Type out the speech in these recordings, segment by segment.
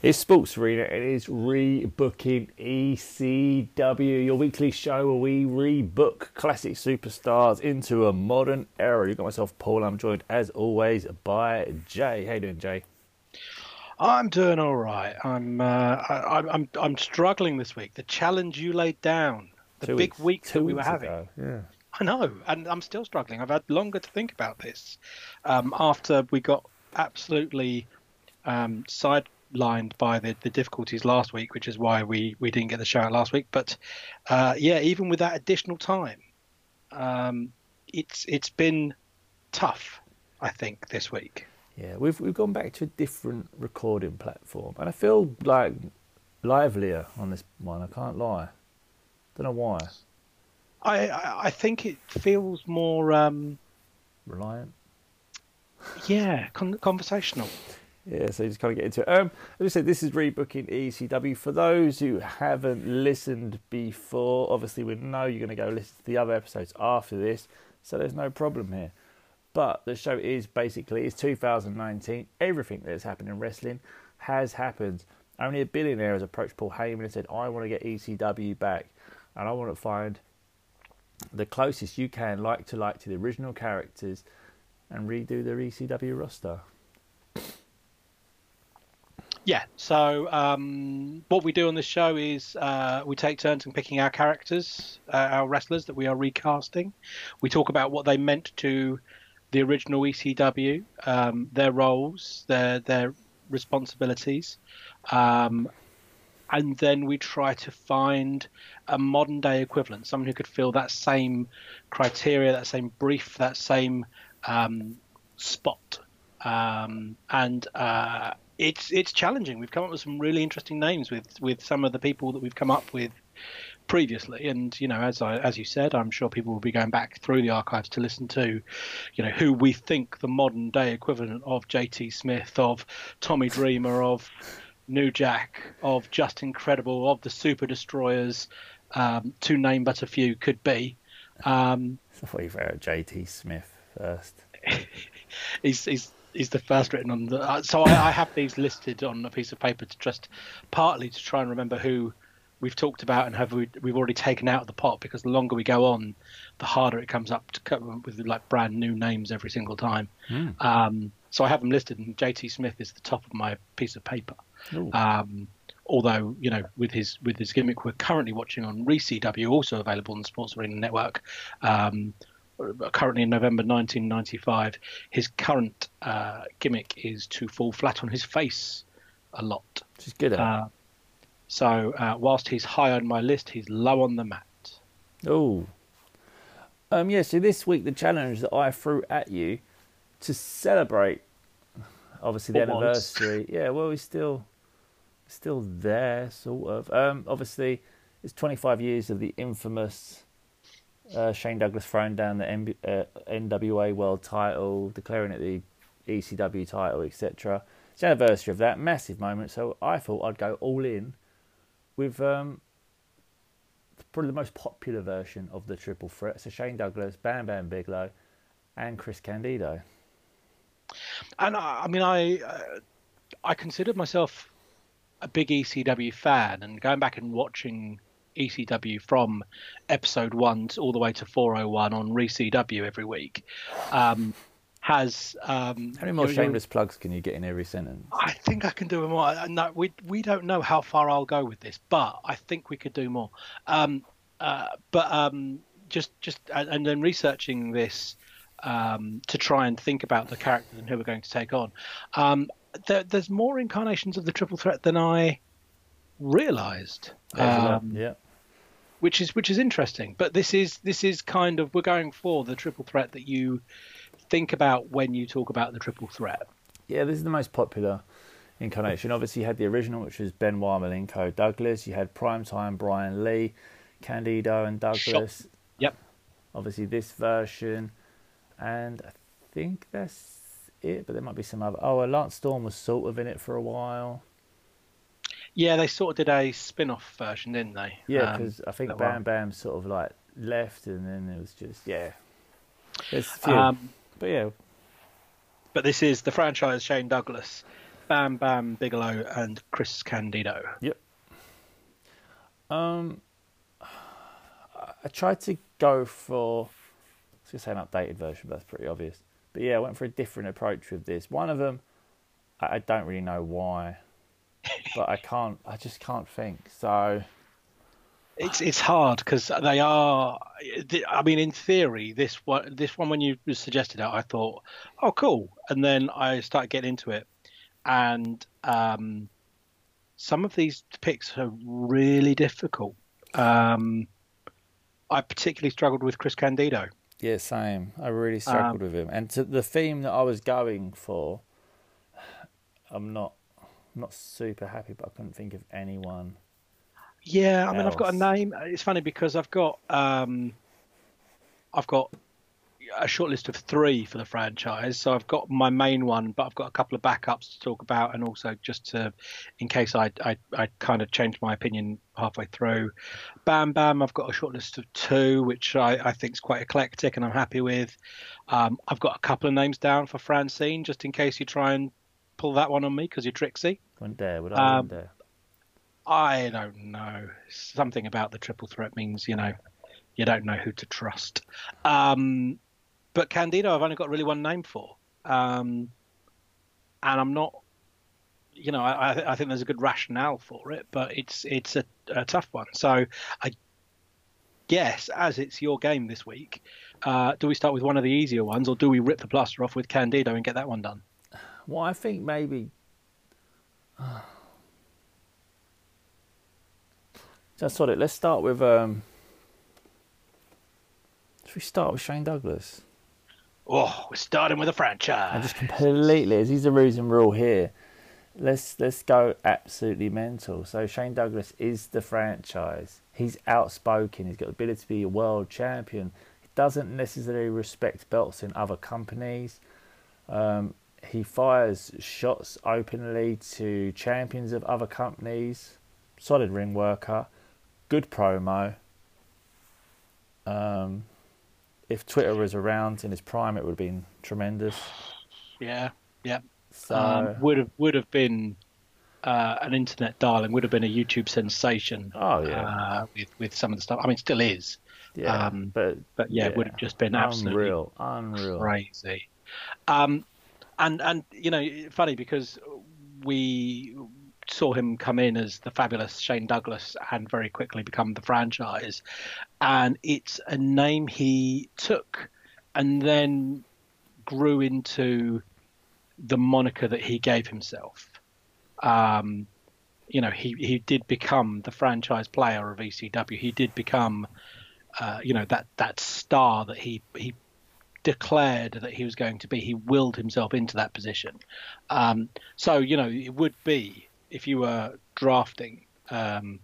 It's Sports Arena. It is rebooking ECW, your weekly show where we rebook classic superstars into a modern era. You've got myself, Paul. I'm joined, as always, by Jay. How you doing, Jay? I'm doing all right. I'm uh, I, am I'm I'm struggling this week. The challenge you laid down, the Two big weeks- week two that we were having. ago, Yeah. I know, and I'm still struggling. I've had longer to think about this um, after we got absolutely um, sidelined by the, the difficulties last week, which is why we, we didn't get the show out last week. But uh, yeah, even with that additional time, um, it's it's been tough. I think this week. Yeah, we've we've gone back to a different recording platform, and I feel like livelier on this one. I can't lie. Don't know why. I I, I think it feels more um, Reliant. yeah con- conversational. Yeah, so just kind of get into it. Um, as I said, this is rebooking ECW. For those who haven't listened before, obviously we know you're going to go listen to the other episodes after this, so there's no problem here. But the show is basically it's 2019. Everything that's happened in wrestling has happened. Only a billionaire has approached Paul Heyman and said, "I want to get ECW back, and I want to find the closest you can, like to like, to the original characters, and redo their ECW roster." Yeah. So um, what we do on this show is uh, we take turns in picking our characters, uh, our wrestlers that we are recasting. We talk about what they meant to the original ECW, um, their roles, their their responsibilities, um, and then we try to find a modern day equivalent, someone who could fill that same criteria, that same brief, that same um, spot. Um, and uh, it's it's challenging. We've come up with some really interesting names with with some of the people that we've come up with previously. And you know, as I as you said, I'm sure people will be going back through the archives to listen to, you know, who we think the modern day equivalent of JT Smith, of Tommy Dreamer, of New Jack, of Justin Credible, of the Super Destroyers, um, to name but a few, could be. Um, I thought you were JT Smith first. he's, he's he's the first written on the. Uh, so I, I have these listed on a piece of paper to just partly to try and remember who we've talked about and have we, we've already taken out of the pot because the longer we go on, the harder it comes up to come up with like brand new names every single time. Um, so I have them listed, and JT Smith is the top of my piece of paper. Um, although you know, with his with his gimmick, we're currently watching on ReCW, also available on the Sports Arena Network. Um, currently in November 1995, his current uh, gimmick is to fall flat on his face a lot. She's good at Uh, so uh, whilst he's high on my list, he's low on the mat. Oh. Um, yeah, so this week the challenge that I threw at you to celebrate obviously the For once. anniversary. Yeah, well we're still still there, sort of. Um, obviously it's twenty five years of the infamous uh, Shane Douglas throwing down the NB, uh, NWA world title, declaring it the ECW title, etc. It's the anniversary of that massive moment, so I thought I'd go all in with um, probably the most popular version of the triple threat. So Shane Douglas, Bam Bam Bigelow, and Chris Candido. And I, I mean, I uh, I considered myself a big ECW fan, and going back and watching ECW from episode one to- all the way to 401 on ReCW every week um, has. Um, How many more shameless plugs can you get in every sentence? I think I can do more. No, we we don't know how far I'll go with this, but I think we could do more. Um, uh, but um, just just and then researching this um, to try and think about the characters and who we're going to take on. Um, there, there's more incarnations of the triple threat than I realised. Um, yeah. Which is which is interesting. But this is this is kind of we're going for the triple threat that you think about when you talk about the triple threat. Yeah, this is the most popular incarnation. Obviously, you had the original, which was Benoit Malenko Douglas. You had Primetime Brian Lee, Candido and Douglas. Yep. Obviously, this version. And I think that's it, but there might be some other. Oh, Lance Storm was sort of in it for a while. Yeah, they sort of did a spin-off version, didn't they? Yeah, Um, because I think Bam one. Bam sort of like left, and then it was just yeah. There's a few, Um, but yeah, but this is the franchise Shane Douglas Bam Bam Bigelow and Chris Candido. Yep. Um, I tried to go for, I was going to say an updated version, but that's pretty obvious. But yeah, I went for a different approach with this. One of them, I don't really know why, but I can't, I just can't think. So it's it's hard because they are. I mean, in theory, this one, this one, when you suggested it, I thought, oh, cool, and then I started getting into it, and um, some of these picks are really difficult. Um, I particularly struggled with Chris Candido. Yeah, same. I really struggled um, with him, and to the theme that I was going for, I'm not, I'm not super happy, but I couldn't think of anyone yeah, I mean, else. I've got a name. It's funny because I've got um, I've got a short list of three for the franchise. So I've got my main one, but I've got a couple of backups to talk about, and also just to, in case I I, I kind of changed my opinion halfway through. Bam Bam, I've got a short list of two, which I, I think is quite eclectic, and I'm happy with. Um, I've got a couple of names down for Francine, just in case you try and pull that one on me because you're tricksy. Wouldn't dare, would I? Um, dare. I don't know. Something about the triple threat means you know you don't know who to trust. Um, but Candido, I've only got really one name for, um, and I'm not. You know, I, I, think there's a good rationale for it, but it's it's a, a tough one. So I guess as it's your game this week, uh, do we start with one of the easier ones, or do we rip the plaster off with Candido and get that one done? Well, I think maybe. Uh That's what it. Let's start with. Um, should we start with Shane Douglas? Oh, we're starting with a franchise. And just completely, as he's the reason we're all here. Let's let's go absolutely mental. So Shane Douglas is the franchise. He's outspoken. He's got the ability to be a world champion. He doesn't necessarily respect belts in other companies. Um, he fires shots openly to champions of other companies. Solid ring worker good promo. Um, if Twitter was around in his prime, it would have been tremendous. Yeah, yeah. So um, would have would have been uh, an internet darling. Would have been a YouTube sensation. Oh yeah. Uh, with with some of the stuff. I mean, still is. Yeah. Um, but but yeah, yeah, it would have just been absolutely unreal, unreal, crazy. Um, and and you know, funny because we saw him come in as the fabulous Shane Douglas and very quickly become the franchise. And it's a name he took and then grew into the moniker that he gave himself. Um, you know, he, he did become the franchise player of ECW. He did become, uh, you know, that, that star that he, he declared that he was going to be. He willed himself into that position. Um, so, you know, it would be if you were drafting um,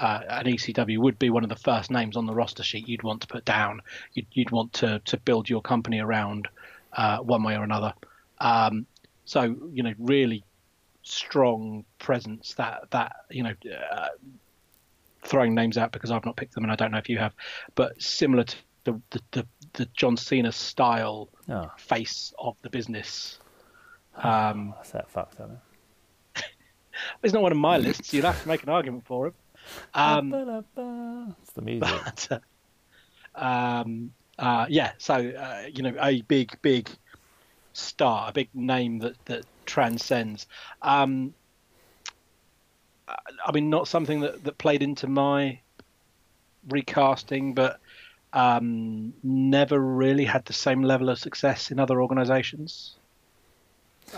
uh, an ECW, would be one of the first names on the roster sheet you'd want to put down. You'd, you'd want to to build your company around uh, one way or another. Um, so you know, really strong presence. That that you know. Uh, throwing names out because I've not picked them and I don't know if you have, but similar to the the, the, the John Cena style oh. face of the business. Um, That's that fucked up. He's not one of my lists. You'd have to make an argument for him. Um, it's the music. But, uh, um, uh, yeah, so uh, you know, a big, big star, a big name that that transcends. Um, I mean, not something that that played into my recasting, but um, never really had the same level of success in other organisations.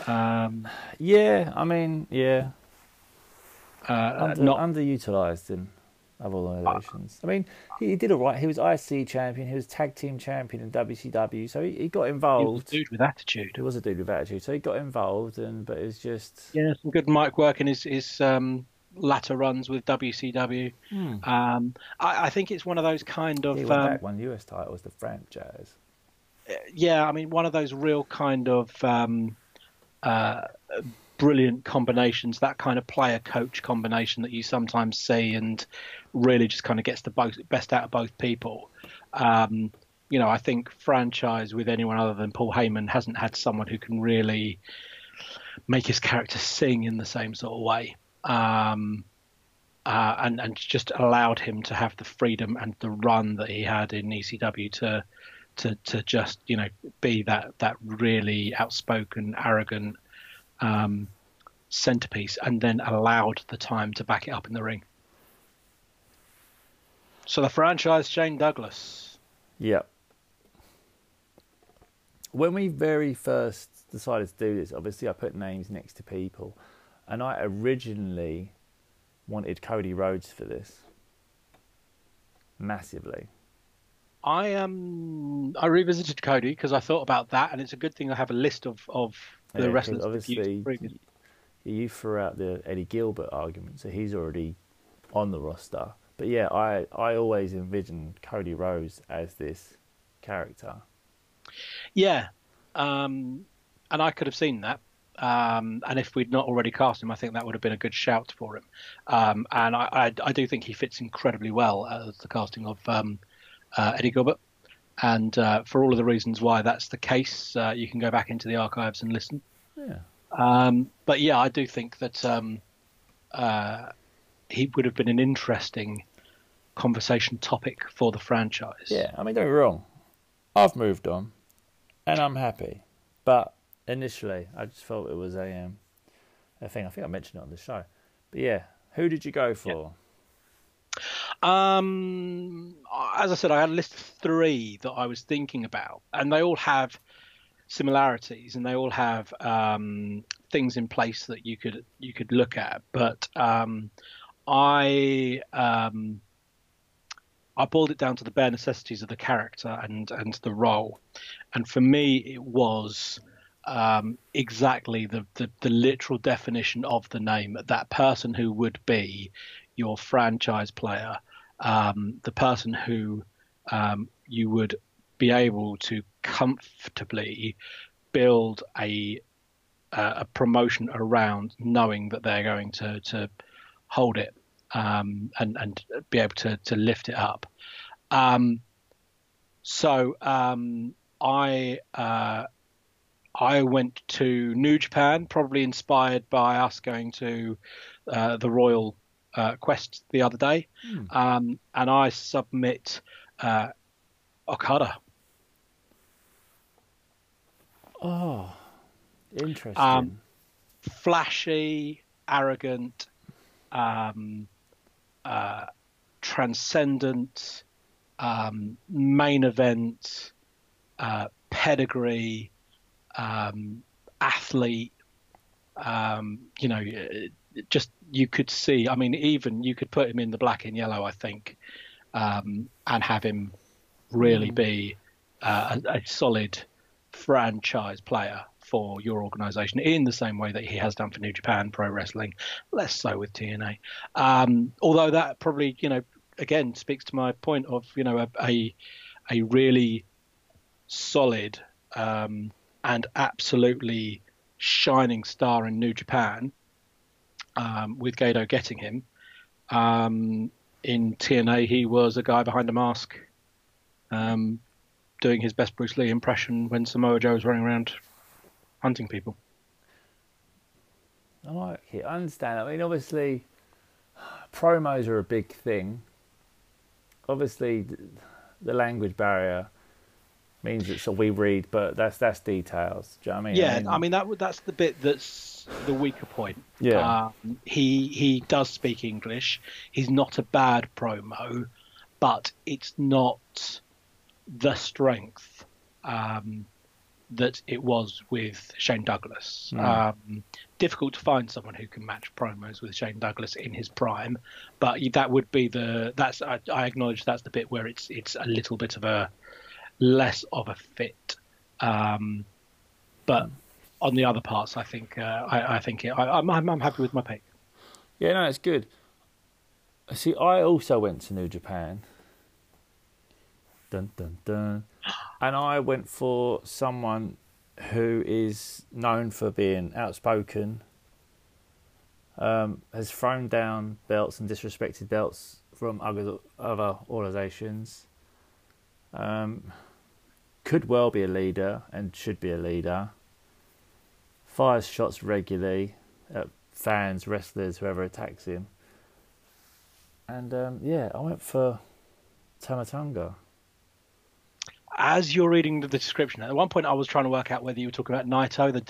Um, yeah, I mean, yeah, uh, Under, not underutilized in other organisations. I mean, he did all right. He was IC champion. He was tag team champion in WCW. So he, he got involved. He dude with attitude. He was a dude with attitude. So he got involved, and but it was just yeah, some good mic work in his his um, latter runs with WCW. Hmm. Um, I, I, think it's one of those kind of he went um, one US title was the franchise. Yeah, I mean, one of those real kind of um, uh, brilliant combinations, that kind of player coach combination that you sometimes see, and really just kind of gets the both, best out of both people. Um, you know, I think franchise with anyone other than Paul Heyman hasn't had someone who can really make his character sing in the same sort of way. Um, uh, and and just allowed him to have the freedom and the run that he had in ECW to to to just you know be that that really outspoken, arrogant um, centerpiece, and then allowed the time to back it up in the ring. So the franchise, Shane Douglas. Yep. When we very first decided to do this, obviously I put names next to people, and I originally wanted Cody Rhodes for this massively. I um I revisited Cody because I thought about that, and it's a good thing I have a list of of the Yeah, wrestlers. obviously you threw out the Eddie Gilbert argument, so he's already on the roster. But yeah, I I always envisioned Cody Rhodes as this character. Yeah, um, and I could have seen that. Um, and if we'd not already cast him, I think that would have been a good shout for him. Um, and I, I, I do think he fits incredibly well as the casting of um, uh, Eddie Gilbert. And uh, for all of the reasons why that's the case, uh, you can go back into the archives and listen. Yeah. Um, but yeah, I do think that um, uh, he would have been an interesting conversation topic for the franchise. Yeah, I mean, don't me wrong. I've moved on, and I'm happy. But initially, I just felt it was a um, a thing. I think I mentioned it on the show. But yeah, who did you go for? Um, as I said, I had a list of three that I was thinking about, and they all have similarities, and they all have um, things in place that you could you could look at. But um, I um, I boiled it down to the bare necessities of the character and and the role, and for me, it was um, exactly the, the the literal definition of the name. That person who would be your franchise player, um, the person who um, you would be able to comfortably build a a promotion around, knowing that they're going to to hold it um, and and be able to to lift it up. Um, so um, I uh, I went to New Japan, probably inspired by us going to uh, the Royal uh, Quest the other day, um, and I submit uh, Okada. Oh, interesting. Um, Flashy, arrogant, um, uh, transcendent, um, main event, uh, pedigree, um, athlete. Um, you know, it just you could see. I mean, even you could put him in the black and yellow, I think, um, and have him really be uh, a, a solid franchise player for your organization in the same way that he has done for New Japan Pro Wrestling, less so with TNA. Um, although that probably, you know, again speaks to my point of, you know, a a, a really solid um, and absolutely shining star in New Japan um, with Gedo getting him. Um, in TNA, he was a guy behind a mask, um, doing his best Bruce Lee impression when Samoa Joe was running around hunting people. I like it. I understand. I mean, obviously, promos are a big thing. Obviously, the language barrier means that so we read, but that's that's details. Do you know what I mean? Yeah, I mean that that's the bit that's the weaker point. Yeah. um, he he does speak English. He's not a bad promo, but it's not the strength um, that it was with Shane Douglas. Um, difficult to find someone who can match promos with Shane Douglas in his prime, but that would be the that's I, I acknowledge that's the bit where it's it's a little bit of a less of a fit. Um, but on the other parts, I think uh, I, I think it, I, I'm, I'm I'm happy with my pick. Yeah, no, it's good. See, I also went to New Japan. Dun dun dun. And I went for someone who is known for being outspoken, um, has thrown down belts and disrespected belts from other other organisations. Um, could well be a leader and should be a leader. fires shots regularly at fans, wrestlers, whoever attacks him. And um, yeah, I went for Tama Tonga. As you're reading the description, at one point I was trying to work out whether you were talking about Naito, the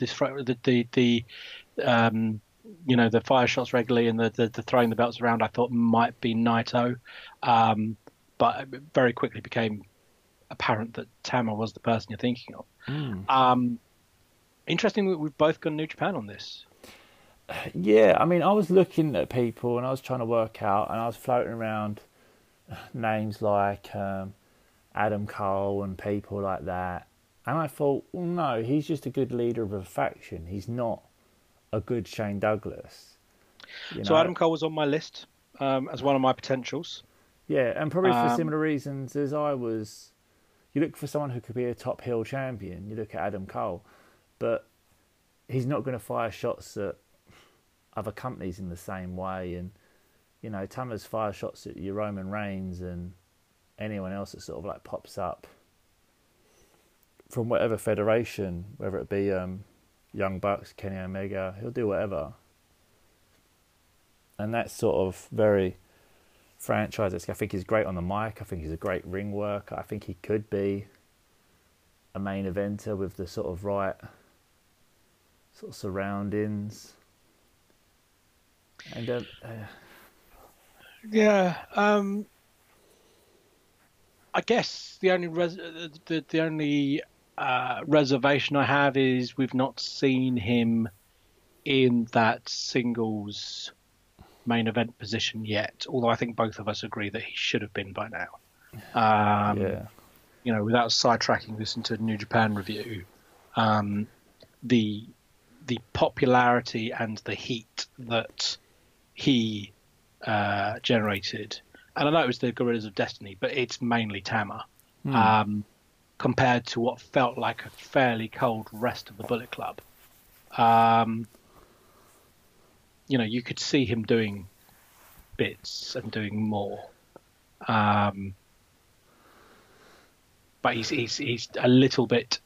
the the, the um, you know the fire shots regularly and the, the, the throwing the belts around. I thought might be Naito, um, but very quickly became apparent that Tama was the person you're thinking of. Mm. Um, interesting that we've both gone New Japan on this. Yeah, I mean, I was looking at people and I was trying to work out, and I was floating around names like um, Adam Cole and people like that. And I thought, well, no, he's just a good leader of a faction. He's not a good Shane Douglas. You so know? Adam Cole was on my list um, as one of my potentials. Yeah, and probably for um, similar reasons as I was. You look for someone who could be a top heel champion. You look at Adam Cole, but he's not going to fire shots at other companies in the same way. And you know, Tama's fire shots at your Roman Reigns and anyone else that sort of like pops up from whatever federation, whether it be um, Young Bucks, Kenny Omega, he'll do whatever. And that's sort of very franchise. I think he's great on the mic. I think he's a great ring worker. I think he could be a main eventer with the sort of right sort of surroundings. And uh, uh, yeah, um, I guess the only res- the the only uh, reservation I have is we've not seen him in that singles main event position yet. Although I think both of us agree that he should have been by now. Um, yeah. You know, without sidetracking this into New Japan review, um, the the popularity and the heat that he uh, generated, and I know it was the Guerrillas of Destiny, but it's mainly Tama. Mm. Um, compared to what felt like a fairly cold rest of the Bullet Club. Um, you know, you could see him doing bits and doing more. Um, but he's, he's he's a little bit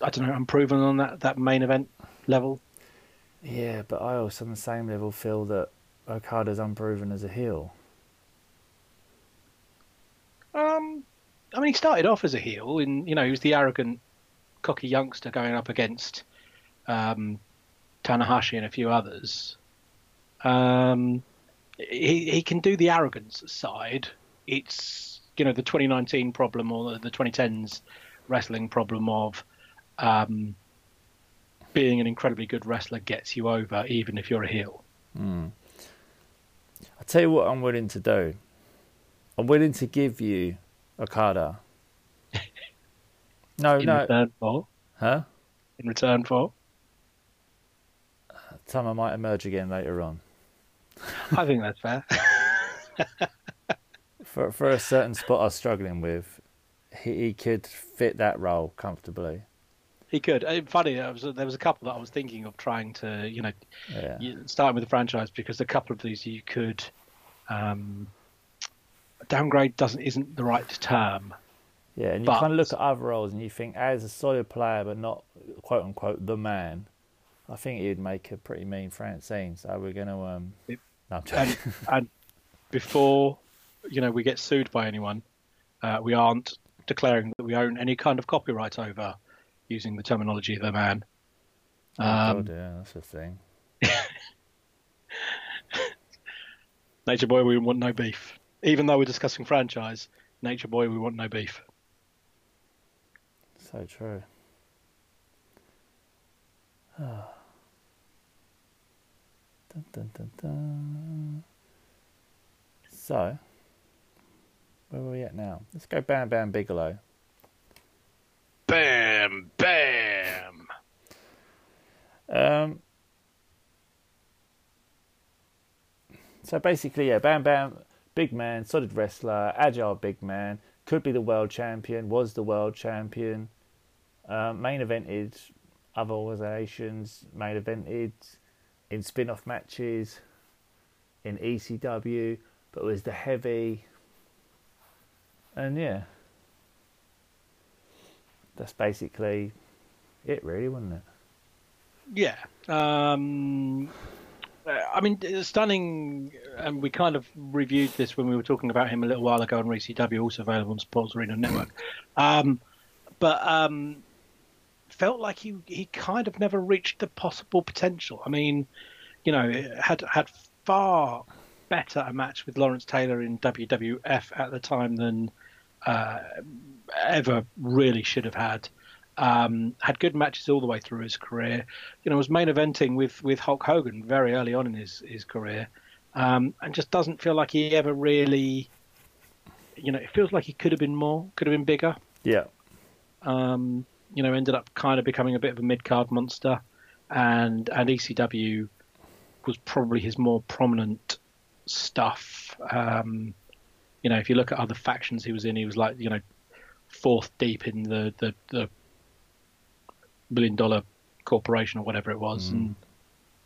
I don't know, unproven on that, that main event level. Yeah, but I also on the same level feel that Okada's unproven as a heel. Um, I mean, he started off as a heel, and you know, he was the arrogant, cocky youngster going up against um, Tanahashi and a few others. Um, he he can do the arrogance side. It's you know the 2019 problem or the, the 2010s wrestling problem of um, being an incredibly good wrestler gets you over even if you're a heel. Mm. I'll tell you what I'm willing to do. I'm willing to give you Okada. No, In no. return for? Huh? In return for? Tama might emerge again later on. I think that's fair. for for a certain spot I was struggling with, he, he could fit that role comfortably. He could. Uh, funny, was, there was a couple that I was thinking of trying to, you know, yeah. starting with the franchise because a couple of these you could um, downgrade doesn't isn't the right term. Yeah, and you but, kind of look at other roles and you think, as a solid player but not quote unquote the man, I think he'd make a pretty mean Francine. So we're going to. Um, it, no, and, and, before you know we get sued by anyone, uh, we aren't declaring that we own any kind of copyright over using the terminology of the man. Um, oh, yeah, that's a thing. Nature Boy, we want no beef. Even though we're discussing franchise, Nature Boy, we want no beef. So true. dun, dun, dun, dun. So, where are we at now? Let's go Bam Bam Bigelow. Bam Bam. Um, so basically, yeah, Bam Bam, big man, solid wrestler, agile big man, could be the world champion, was the world champion. Um, main evented other organisations, main evented in spin off matches, in ECW, but was the heavy. And yeah, that's basically, it, really, wasn't it? Yeah. Um, I mean, stunning, and we kind of reviewed this when we were talking about him a little while ago on ECW, also available on Sports Arena Network. Um, but um, felt like he he kind of never reached the possible potential. I mean, you know, had had far better a match with Lawrence Taylor in WWF at the time than uh, ever really should have had. Um, had good matches all the way through his career. You know, was main eventing with with Hulk Hogan very early on in his his career, um, and just doesn't feel like he ever really. You know, it feels like he could have been more, could have been bigger. Yeah. Um, you know, ended up kind of becoming a bit of a mid card monster, and and ECW was probably his more prominent stuff. Um, you know, if you look at other factions he was in, he was like you know fourth deep in the the, the billion dollar corporation or whatever it was, mm. and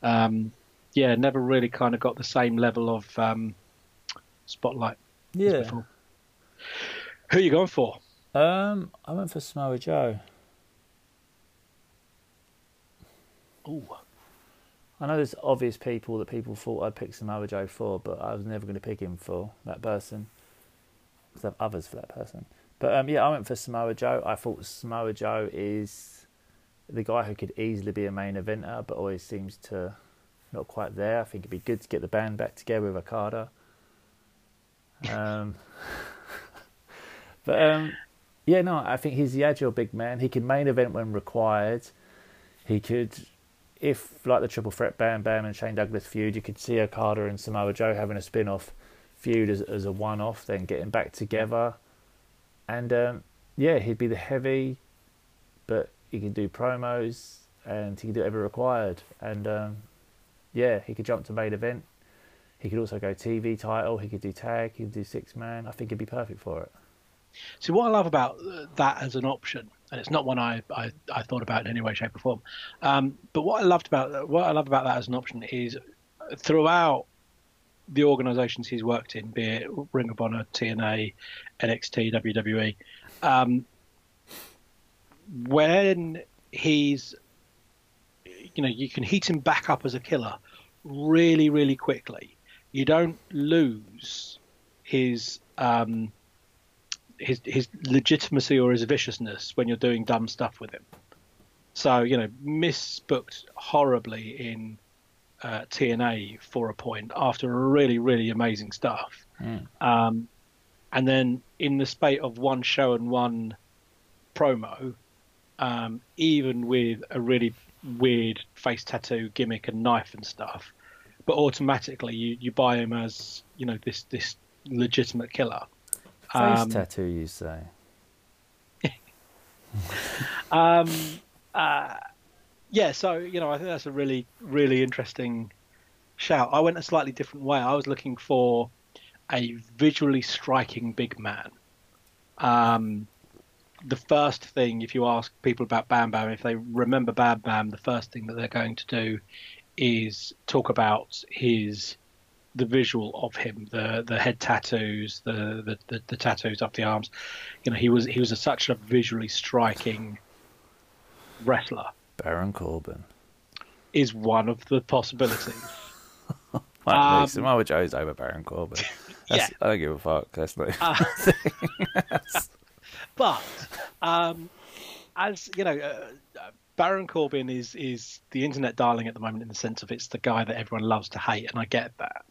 um, yeah, never really kind of got the same level of um, spotlight. Yeah. Who are you going for? Um, I went for Samoa Joe. Ooh. I know there's obvious people that people thought I'd pick Samoa Joe for, but I was never going to pick him for that person. Because I have others for that person. But um, yeah, I went for Samoa Joe. I thought Samoa Joe is the guy who could easily be a main eventer, but always seems to not quite there. I think it'd be good to get the band back together with Okada. Um, but um, yeah, no, I think he's the agile big man. He can main event when required. He could, if like the triple threat Bam Bam and Shane Douglas feud, you could see Okada and Samoa Joe having a spin off feud as, as a one off, then getting back together. And um, yeah, he'd be the heavy, but he can do promos and he can do whatever required. And um, yeah, he could jump to main event. He could also go TV title. He could do tag. He could do six man. I think he'd be perfect for it. See what I love about that as an option, and it's not one I, I, I thought about in any way, shape, or form. Um, but what I loved about what I love about that as an option is throughout the organisations he's worked in, be it Ring of Honor, TNA, NXT, WWE, um, when he's, you know, you can heat him back up as a killer really, really quickly. You don't lose his um, his his legitimacy or his viciousness when you're doing dumb stuff with him. So you know, misbooked horribly in uh, TNA for a point after really, really amazing stuff. Mm. Um, and then in the spate of one show and one promo, um, even with a really weird face tattoo gimmick and knife and stuff, but automatically you, you buy him as you know this this legitimate killer. Face um, tattoo, you say? um, uh, yeah, so you know, I think that's a really, really interesting shout. I went a slightly different way. I was looking for a visually striking big man. Um, the first thing, if you ask people about Bam Bam, if they remember Bam Bam, the first thing that they're going to do is talk about his the visual of him, the the head tattoos, the the, the, the tattoos up the arms. You know, he was he was a, such a visually striking wrestler. Baron Corbin is one of the possibilities. well, um, Samoa Joe's over Baron Corbin. That's, yeah. I don't give a fuck. That's not. Uh, but um, as you know, uh, Baron Corbin is is the internet darling at the moment in the sense of it's the guy that everyone loves to hate, and I get that.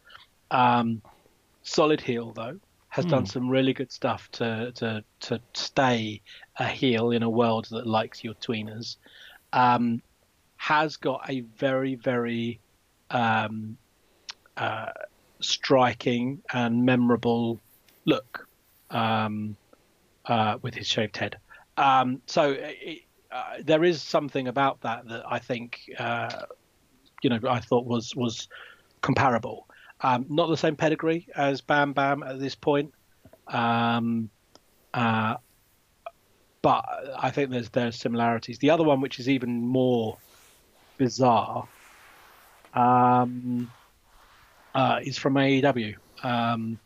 Um, solid heel though has done hmm. some really good stuff to to to stay a heel in a world that likes your tweeners um, has got a very, very um, uh, striking and memorable look um, uh, with his shaved head. Um, so it, uh, there is something about that that I think, uh, you know, I thought was was comparable. Um, not the same pedigree as Bam Bam at this point. Um, uh, but I think there's there's similarities. The other one, which is even more bizarre, um, uh, is from AEW um,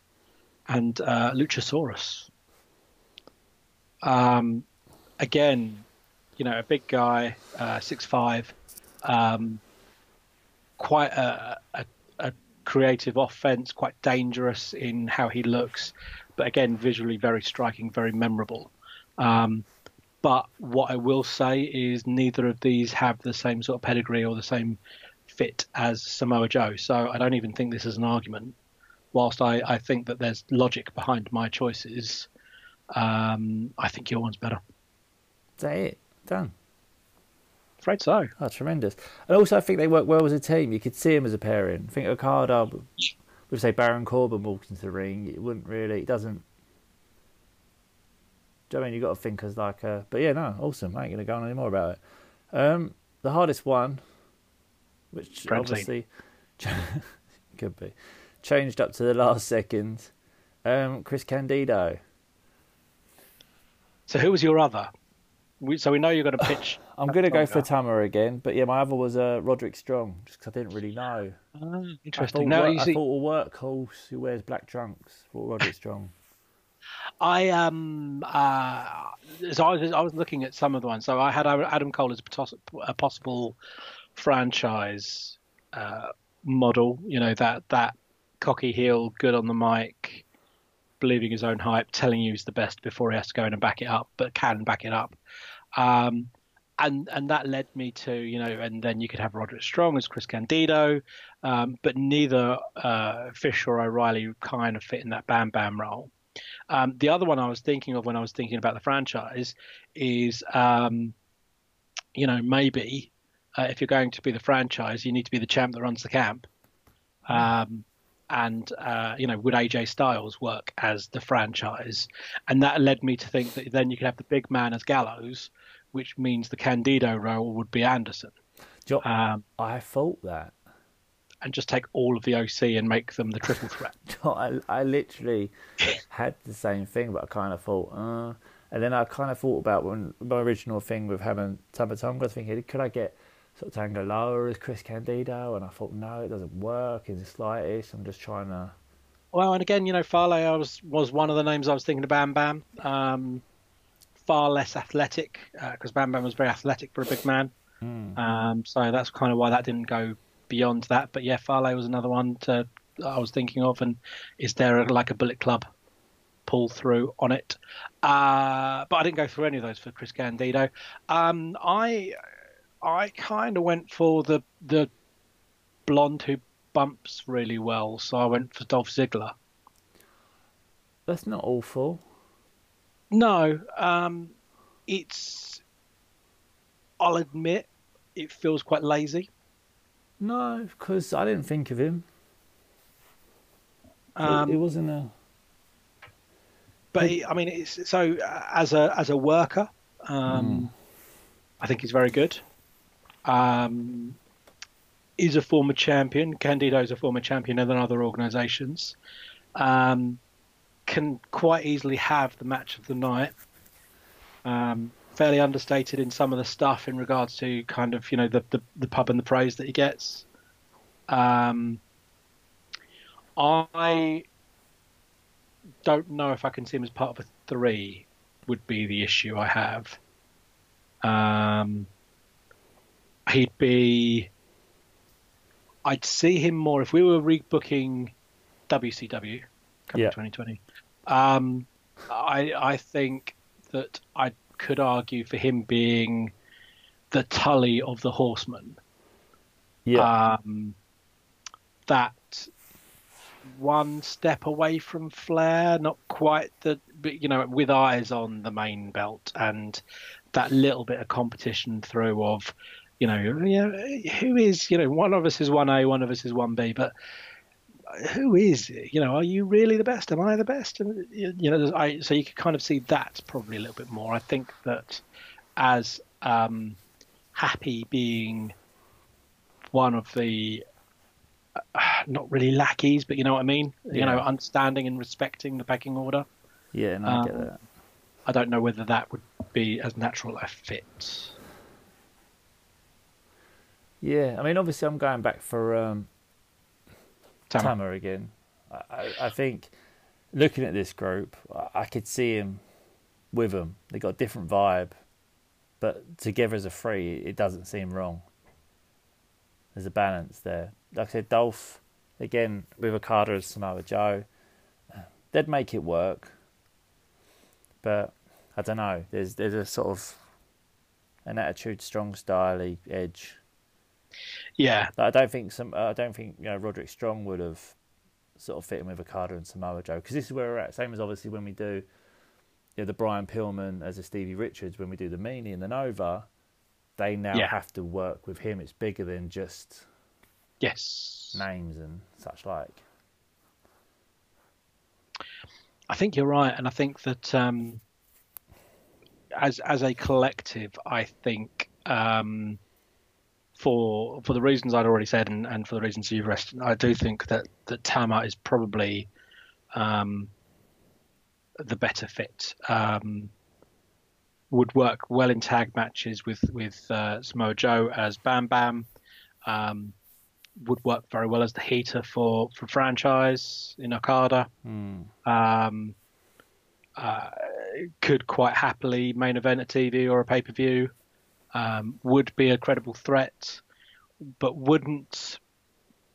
and uh, Luchasaurus. Um, again, you know, a big guy, uh, six five, um, quite a, a, a creative offense, quite dangerous in how he looks, but again, visually very striking, very memorable. Um, but what I will say is neither of these have the same sort of pedigree or the same fit as Samoa Joe. So I don't even think this is an argument. Whilst I, I think that there's logic behind my choices, um, I think your one's better. Is that it? Done. Afraid so. Oh, tremendous. And also, I think they work well as a team. You could see them as a pairing. I think Okada with, say, Baron Corbin walked into the ring, it wouldn't really, it doesn't. Do you know I mean? You've got to think as like a. But yeah, no, awesome. I ain't going to go on any more about it. Um, the hardest one, which obviously could be, changed up to the last second. Um, Chris Candido. So who was your other? We, so we know you're going to pitch. I'm going to go for Tama again, but yeah, my other was uh, Roderick Strong, just because I didn't really know. Oh, interesting. I thought, no, I see... thought a workhorse who wears black trunks. for Roderick Strong. I um uh, so I was, I was looking at some of the ones. So I had Adam Cole as a possible franchise uh, model. You know that that cocky heel, good on the mic, believing his own hype, telling you he's the best before he has to go in and back it up, but can back it up. Um, and and that led me to you know, and then you could have Roderick Strong as Chris Candido, um, but neither uh, Fish or O'Reilly kind of fit in that Bam Bam role. Um, the other one I was thinking of when I was thinking about the franchise is, um, you know, maybe uh, if you're going to be the franchise, you need to be the champ that runs the camp. Um, and uh, you know, would AJ Styles work as the franchise? And that led me to think that then you could have the big man as Gallows, which means the Candido role would be Anderson. You know, um, I thought that. And just take all of the OC and make them the triple threat. I, I literally had the same thing, but I kind of thought, uh, and then I kind of thought about when my original thing with having Tama Tonga, I was thinking, could I get sort of Tanga Loa as Chris Candido, and I thought, no, it doesn't work in the slightest. I'm just trying to. Well, and again, you know, Fale I was was one of the names I was thinking of Bam Bam. Um, far less athletic because uh, Bam Bam was very athletic for a big man. Mm. Um, so that's kind of why that didn't go beyond that. But yeah, Fale was another one to I was thinking of. And is there a, like a Bullet Club pull through on it? Uh, but I didn't go through any of those for Chris Candido. Um, I I kind of went for the the blonde who bumps really well, so I went for Dolph Ziggler. That's not awful. No, um, it's. I'll admit, it feels quite lazy. No, because I didn't think of him. Um, it, it, wasn't a. But he, I mean, it's so uh, as a as a worker, um, mm. I think he's very good. Um, is a former champion. Candido is a former champion in other organisations. Um, can quite easily have the match of the night. Um, fairly understated in some of the stuff in regards to kind of you know the the, the pub and the praise that he gets. Um, I don't know if I can see him as part of a three. Would be the issue I have. Um, he'd be. I'd see him more if we were rebooking WCW coming yeah. 2020. Um, I I think that I could argue for him being the Tully of the Horsemen. Yeah. Um, that one step away from Flair, not quite the, but you know, with eyes on the main belt and that little bit of competition through of, you know, yeah, who is, you know, one of us is one A, one of us is one B, but who is you know are you really the best? Am i the best? And you know I, so you can kind of see that probably a little bit more. I think that as um, happy being one of the uh, not really lackeys but you know what i mean? Yeah. you know understanding and respecting the pecking order. Yeah no, um, I get that. I don't know whether that would be as natural a fit. Yeah i mean obviously i'm going back for um Tama, again. I, I think looking at this group, I could see him with them. They got a different vibe. but together as a three, it doesn't seem wrong. There's a balance there. Like I said, Dolph again with Okada and Samoa Joe, they'd make it work. But I don't know. There's there's a sort of an attitude, strong style edge. Yeah, I don't think some. I don't think you know Roderick Strong would have sort of fit in with Okada and Samoa Joe because this is where we're at. Same as obviously when we do you know, the Brian Pillman as a Stevie Richards when we do the Meanie and the Nova, they now Yeah. have to work with him. It's bigger than just yes. names and such like. I think you're right, and I think that um, as as a collective, I think um, for for the reasons I'd already said, and, and for the reasons you've rested, I do think that that Tama is probably um, the better fit. Um, would work well in tag matches with with uh, Samoa Joe as Bam Bam. Um, would work very well as the heater for for franchise in Okada Hmm. um, uh, could quite happily main event a TV or a pay per view, um, would be a credible threat, but wouldn't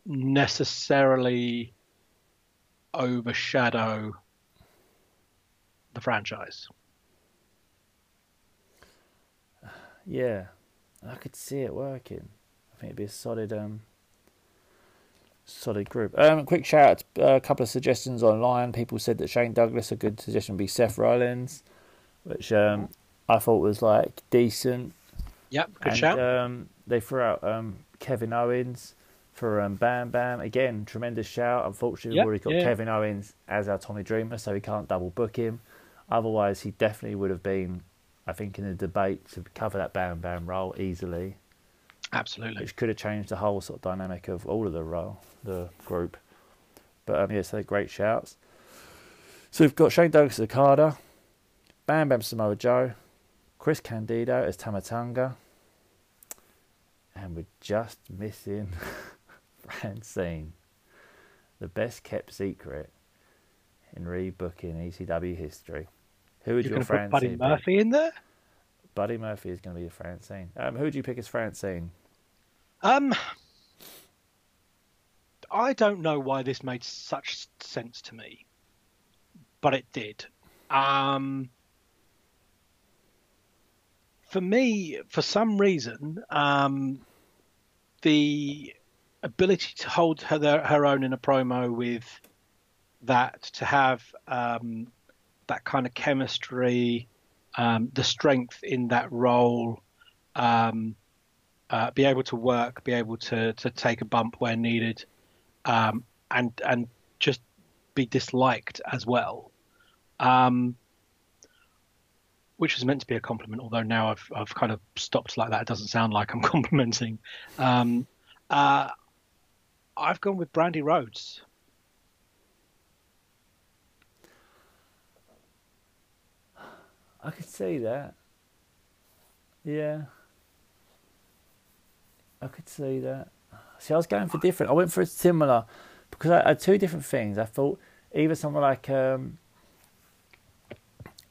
necessarily overshadow the franchise. Yeah, I could see it working. I think it'd be a solid, um, solid group. Um, quick shout out, to, uh, a couple of suggestions online. People said that Shane Douglas, a good suggestion would be Seth Rollins, which um, I thought was like decent. Yep, good and, shout. Um, they threw out um, Kevin Owens for um, Bam Bam. Again, tremendous shout. Unfortunately, Yep, we've already got yeah. Kevin Owens as our Tommy Dreamer, so we can't double book him. Otherwise, he definitely would have been, I think, in the debate to cover that Bam Bam role easily, Absolutely. which could have changed the whole sort of dynamic of all of the role, the group. But um, yeah, so they're great shouts. So we've got Shane Douglas as Okada, Bam Bam Samoa Joe, Chris Candido as Tama Tonga, and we're just missing Francine, the best kept secret in rebooking ECW history. Who would You're your going to put Buddy Francine be? Murphy in there? Buddy Murphy is going to be Francine. Um, who would you pick as Francine? Um, I don't know why this made such sense to me, but it did. Um, for me, for some reason, um, the ability to hold her her own in a promo with that, to have um, that kind of chemistry, um, the strength in that role. Um, uh, be able to work, be able to to take a bump where needed, um, and and just be disliked as well, um, which was meant to be a compliment. Although now I've I've kind of stopped like that. It doesn't sound like I'm complimenting. Um, uh, I've gone with Brandi Rhodes. I could see that. Yeah. I could see that. See, I was going for different. I went for a similar because I had two different things. I thought either someone like um,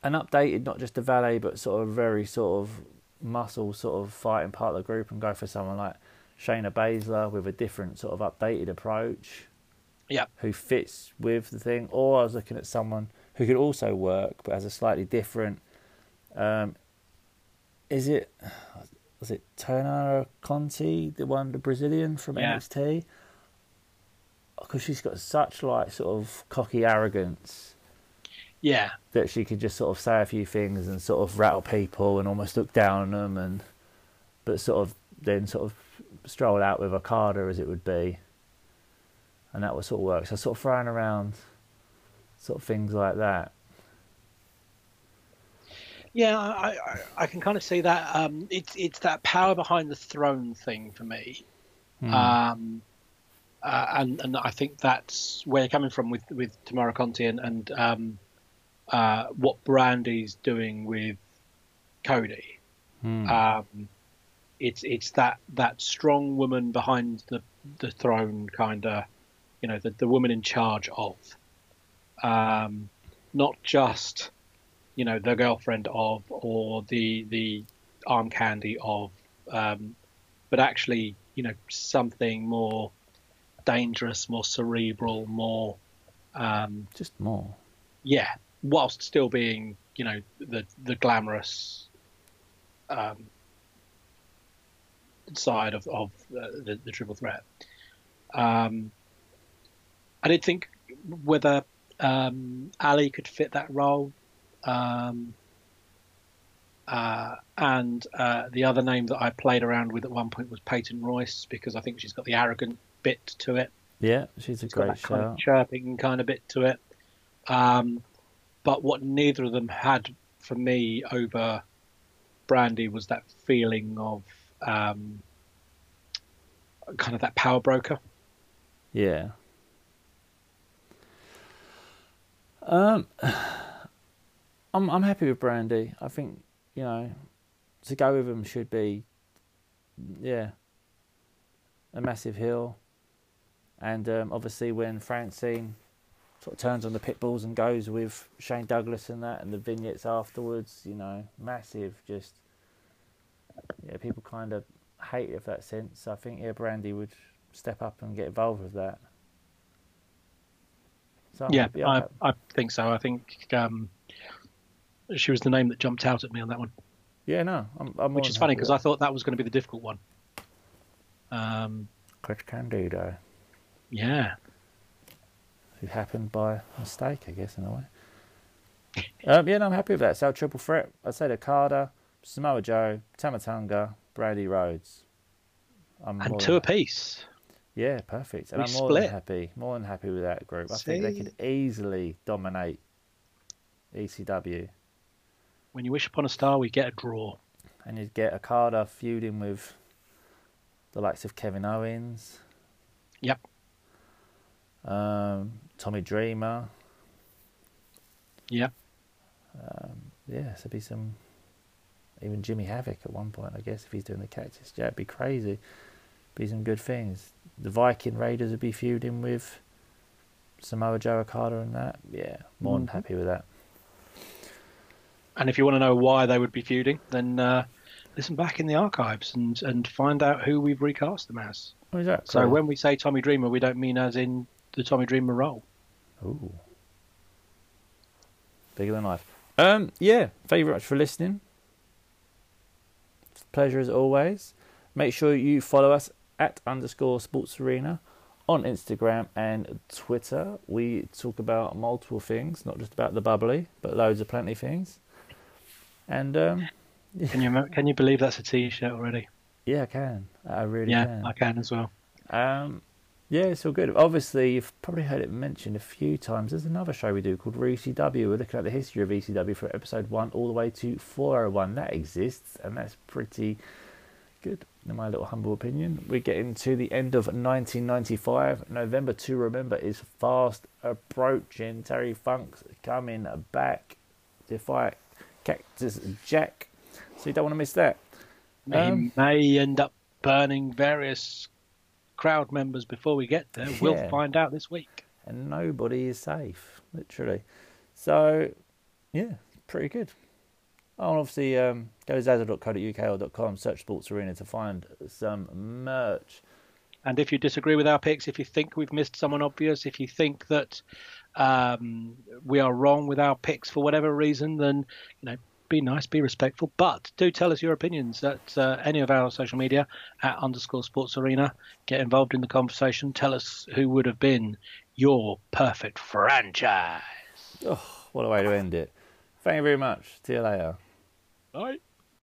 an updated, not just a valet, but sort of very sort of muscle sort of fighting part of the group, and go for someone like Shayna Baszler with a different sort of updated approach Yeah, who fits with the thing, or I was looking at someone who could also work but has a slightly different. Um, is it was it Taynara Conti, the one, the Brazilian from Yeah. NXT? Because she's got such like sort of cocky arrogance yeah, that she could just sort of say a few things and sort of rattle people and almost look down on them, and but sort of then sort of stroll out with a carder as it would be, and that would sort of work. So sort of throwing around sort of things like that. yeah. I I, I can kind of see that. Um, it's it's that power behind the throne thing for me. Hmm. Um, uh, and and I think that's where you're coming from with with Taynara Conti and and um, uh, what Brandi's doing with Cody. Hmm. Um, it's it's that that strong woman behind the the throne, kind of, you know, the the woman in charge of, um, not just, you know, the girlfriend of or the the arm candy of, um, but actually, you know, something more dangerous, more cerebral, more, um, Just more. yeah, whilst still being, you know, the the glamorous um, side of of uh, the, the triple threat. Um, I did think whether um, Ali could fit that role. Um, uh, and uh, the other name that I played around with at one point was Peyton Royce because I think she's got the arrogant bit to it. Yeah, she's a got great that kind of chirping kind of bit to it. Um, but what neither of them had for me over Brandi was that feeling of um, kind of that power broker. Yeah. Um, I'm I'm happy with Brandi. I think you know to go with him should be, yeah, a massive hill. And um, obviously when Francine sort of turns on the pit bulls and goes with Shane Douglas and that, and the vignettes afterwards, you know, massive. Just yeah, people kind of hate it for that sense. I think yeah, Brandi would step up and get involved with that. So Yeah, I. I think so. I think um, she was the name that jumped out at me on that one, yeah, no, I'm, I'm which is funny because I thought that was going to be the difficult one. Um, Chris Candido, yeah, who happened by mistake, I guess, in a way. um, yeah, no, I'm happy with that. So triple threat. I'd say Okada, Samoa Joe, Tamatonga, Brandi Rhodes. I'm and two apiece. Yeah, perfect. And We I'm more than happy, more than happy with that group. I think they could easily dominate ECW, When you wish upon a star, we get a draw. and you'd get a Okada feuding with the likes of Kevin Owens, Yep. um, Tommy Dreamer. Yep. Yeah, so be some even Jimmy Havoc at one point, I guess, if he's doing the cactus. Yeah, it'd be crazy. Be some good things. The Viking Raiders would be feuding with Samoa Joe Okada and that. Yeah, more than Mhm. happy with that. And if you want to know why they would be feuding, then uh, listen back in the archives and, and find out who we've recast them as. Is that So when we say Tommy Dreamer, we don't mean as in the Tommy Dreamer role. Ooh. Bigger than life. Um, yeah, thank you very much for listening. It's a pleasure as always. Make sure you follow us at underscore sports arena on Instagram and Twitter. We talk about multiple things, not just about the bubbly, but loads of plenty things. And um, Can you can you believe that's a T-shirt already? yeah, I can. I really yeah, can. I can as well. Um, yeah, it's all good. Obviously, you've probably heard it mentioned a few times. There's another show we do called ReCW. We're looking at the history of ECW from episode 1 all the way to 401. That exists, and that's pretty good, in my little humble opinion. We're getting to the end of 1995. November to remember is fast approaching. Terry Funk's coming back to fight Cactus Jack. So you don't want to miss that. Um, he may end up burning various crowd members before we get there. We'll find out this week. and nobody is safe, literally. So, yeah, pretty good. Oh, and obviously, um, go to zazzle.co.uk or .com, search Sports Arena to find some merch. And if you disagree with our picks, if you think we've missed someone obvious, if you think that um, we are wrong with our picks for whatever reason, then you know, be nice, be respectful, but do tell us your opinions at uh, any of our social media at underscore Sports Arena. Get involved in the conversation. Tell us who would have been your perfect franchise. What a way to end it. Thank you very much. See you later. Bye.